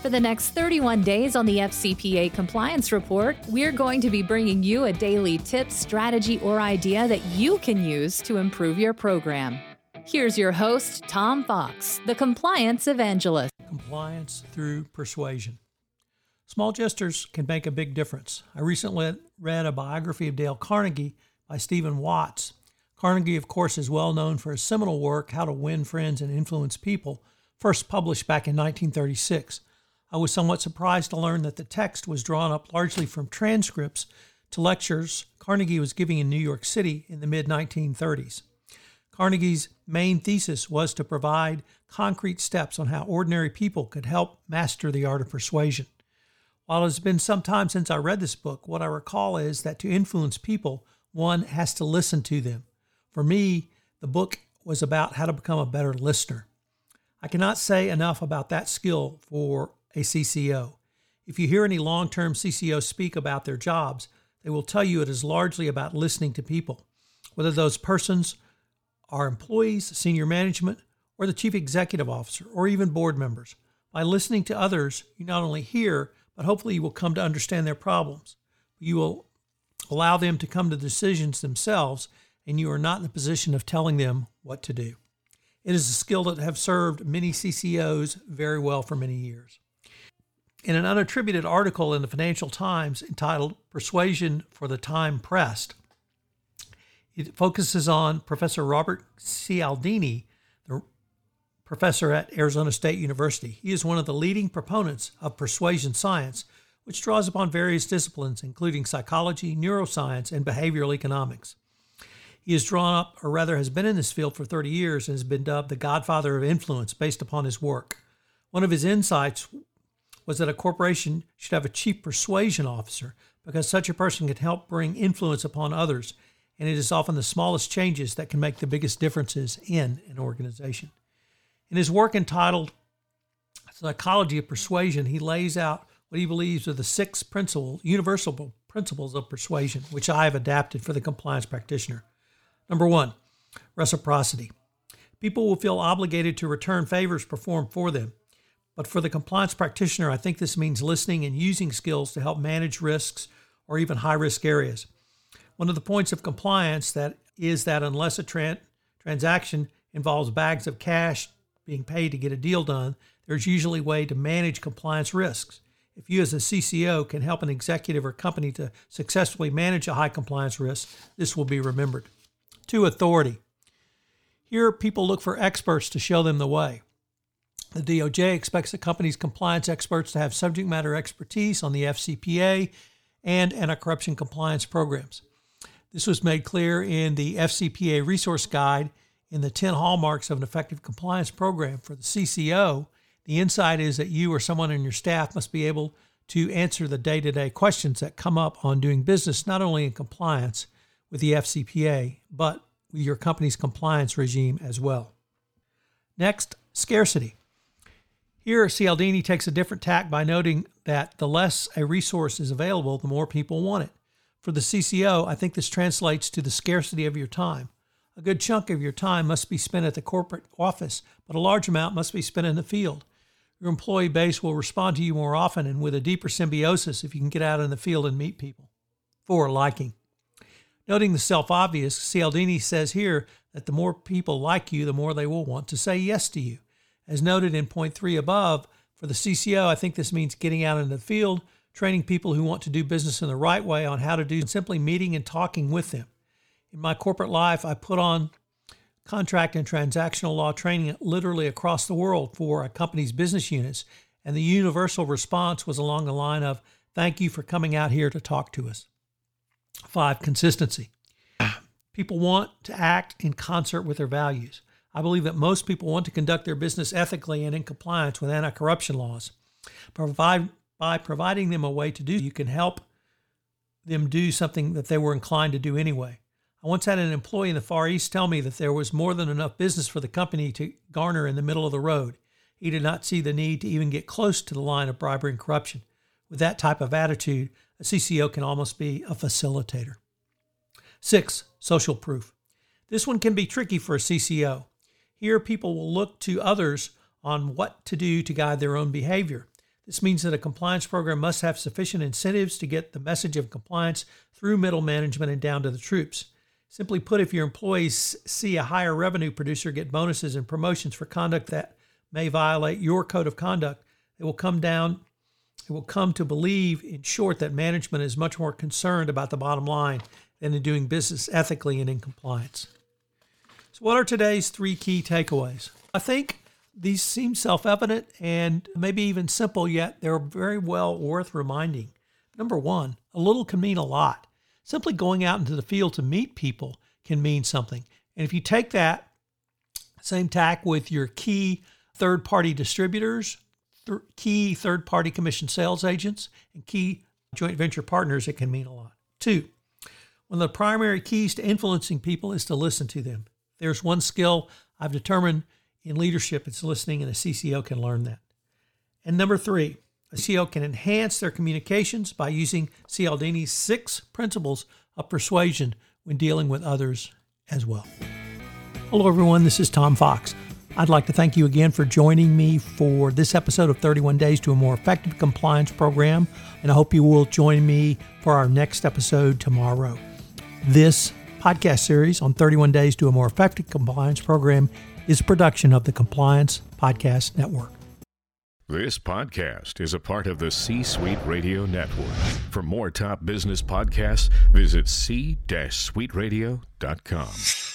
For the next 31 days on the FCPA Compliance Report, we're going to be bringing you a daily tip, strategy, or idea that you can use to improve your program. Here's your host, Tom Fox, the Compliance Evangelist. Compliance through persuasion. Small gestures can make a big difference. I recently read a biography of Dale Carnegie by Steven Watts. Carnegie, of course, is well known for his seminal work, How to Win Friends and Influence People, first published back in 1936. I was somewhat surprised to learn that the text was drawn up largely from transcripts to lectures Carnegie was giving in New York City in the mid 1930s. Carnegie's main thesis was to provide concrete steps on how ordinary people could help master the art of persuasion. While it has been some time since I read this book, what I recall is that to influence people, one has to listen to them. For me, the book was about how to become a better listener. I cannot say enough about that skill for a CCO. If you hear any long term CCOs speak about their jobs, they will tell you it is largely about listening to people, whether those persons are employees, senior management, or the chief executive officer, or even board members. By listening to others, you not only hear, but hopefully you will come to understand their problems. You will allow them to come to decisions themselves, and you are not in the position of telling them what to do. It is a skill that have served many CCOs very well for many years. In an unattributed article in the Financial Times entitled Persuasion for the Time Pressed, it focuses on Professor Robert Cialdini, the professor at Arizona State University. He is one of the leading proponents of persuasion science, which draws upon various disciplines, including psychology, neuroscience, and behavioral economics. He has drawn up, or rather has been in this field for 30 years, and has been dubbed the godfather of influence based upon his work. One of his insights was that a corporation should have a chief persuasion officer because such a person can help bring influence upon others, and it is often the smallest changes that can make the biggest differences in an organization. In his work entitled Psychology of Persuasion, he lays out what he believes are the six principles, universal principles of persuasion, which I have adapted for the compliance practitioner. Number one, reciprocity. People will feel obligated to return favors performed for them. But for the compliance practitioner, I think this means listening and using skills to help manage risks or even high risk areas. One of the points of compliance that is that unless a tra- transaction involves bags of cash being paid to get a deal done, there's usually a way to manage compliance risks. If you as a CCO can help an executive or company to successfully manage a high compliance risk, this will be remembered. Two, authority. Here, people look for experts to show them the way. The DOJ expects the company's compliance experts to have subject matter expertise on the FCPA and anti corruption compliance programs. This was made clear in the FCPA resource guide in the 10 hallmarks of an effective compliance program for the CCO. The insight is that you or someone in your staff must be able to answer the day to day questions that come up on doing business, not only in compliance with the FCPA, but with your company's compliance regime as well. Next, scarcity. Here, Cialdini takes a different tack by noting that the less a resource is available, the more people want it. For the CCO, I think this translates to the scarcity of your time. A good chunk of your time must be spent at the corporate office, but a large amount must be spent in the field. Your employee base will respond to you more often and with a deeper symbiosis if you can get out in the field and meet people. Four, liking. Noting the self obvious, Cialdini says here that the more people like you, the more they will want to say yes to you. As noted in point three above, For the CCO, I think this means getting out into the field, training people who want to do business in the right way on how to do simply meeting and talking with them. In my corporate life, I put on contract and transactional law training literally across the world for a company's business units, and the universal response was along the line of, Thank you for coming out here to talk to us. Five, consistency. People want to act in concert with their values. I believe that most people want to conduct their business ethically and in compliance with anti corruption laws. Provide, by providing them a way to do, you can help them do something that they were inclined to do anyway. I once had an employee in the Far East tell me that there was more than enough business for the company to garner in the middle of the road. He did not see the need to even get close to the line of bribery and corruption. With that type of attitude, a CCO can almost be a facilitator. Six, social proof. This one can be tricky for a CCO. Here, people will look to others on what to do to guide their own behavior. This means that a compliance program must have sufficient incentives to get the message of compliance through middle management and down to the troops. Simply put, if your employees see a higher revenue producer get bonuses and promotions for conduct that may violate your code of conduct, they will come down they will come to believe in short that management is much more concerned about the bottom line than in doing business ethically and in compliance. So what are today's three key takeaways? I think these seem self-evident and maybe even simple yet they're very well worth reminding. Number 1, a little can mean a lot. Simply going out into the field to meet people can mean something. And if you take that same tack with your key third party distributors, th- key third party commission sales agents, and key joint venture partners, it can mean a lot. Two, one of the primary keys to influencing people is to listen to them. There's one skill I've determined in leadership, it's listening, and a CCO can learn that. And number three, a CEO can enhance their communications by using Cialdini's six principles of persuasion when dealing with others as well. Hello, everyone. This is Tom Fox. I'd like to thank you again for joining me for this episode of 31 Days to a More Effective Compliance Program, and I hope you will join me for our next episode tomorrow. This podcast series on 31 Days to a More Effective Compliance Program is a production of the Compliance Podcast Network. This podcast is a part of the C Suite Radio Network. For more top business podcasts, visit c-suiteradio.com.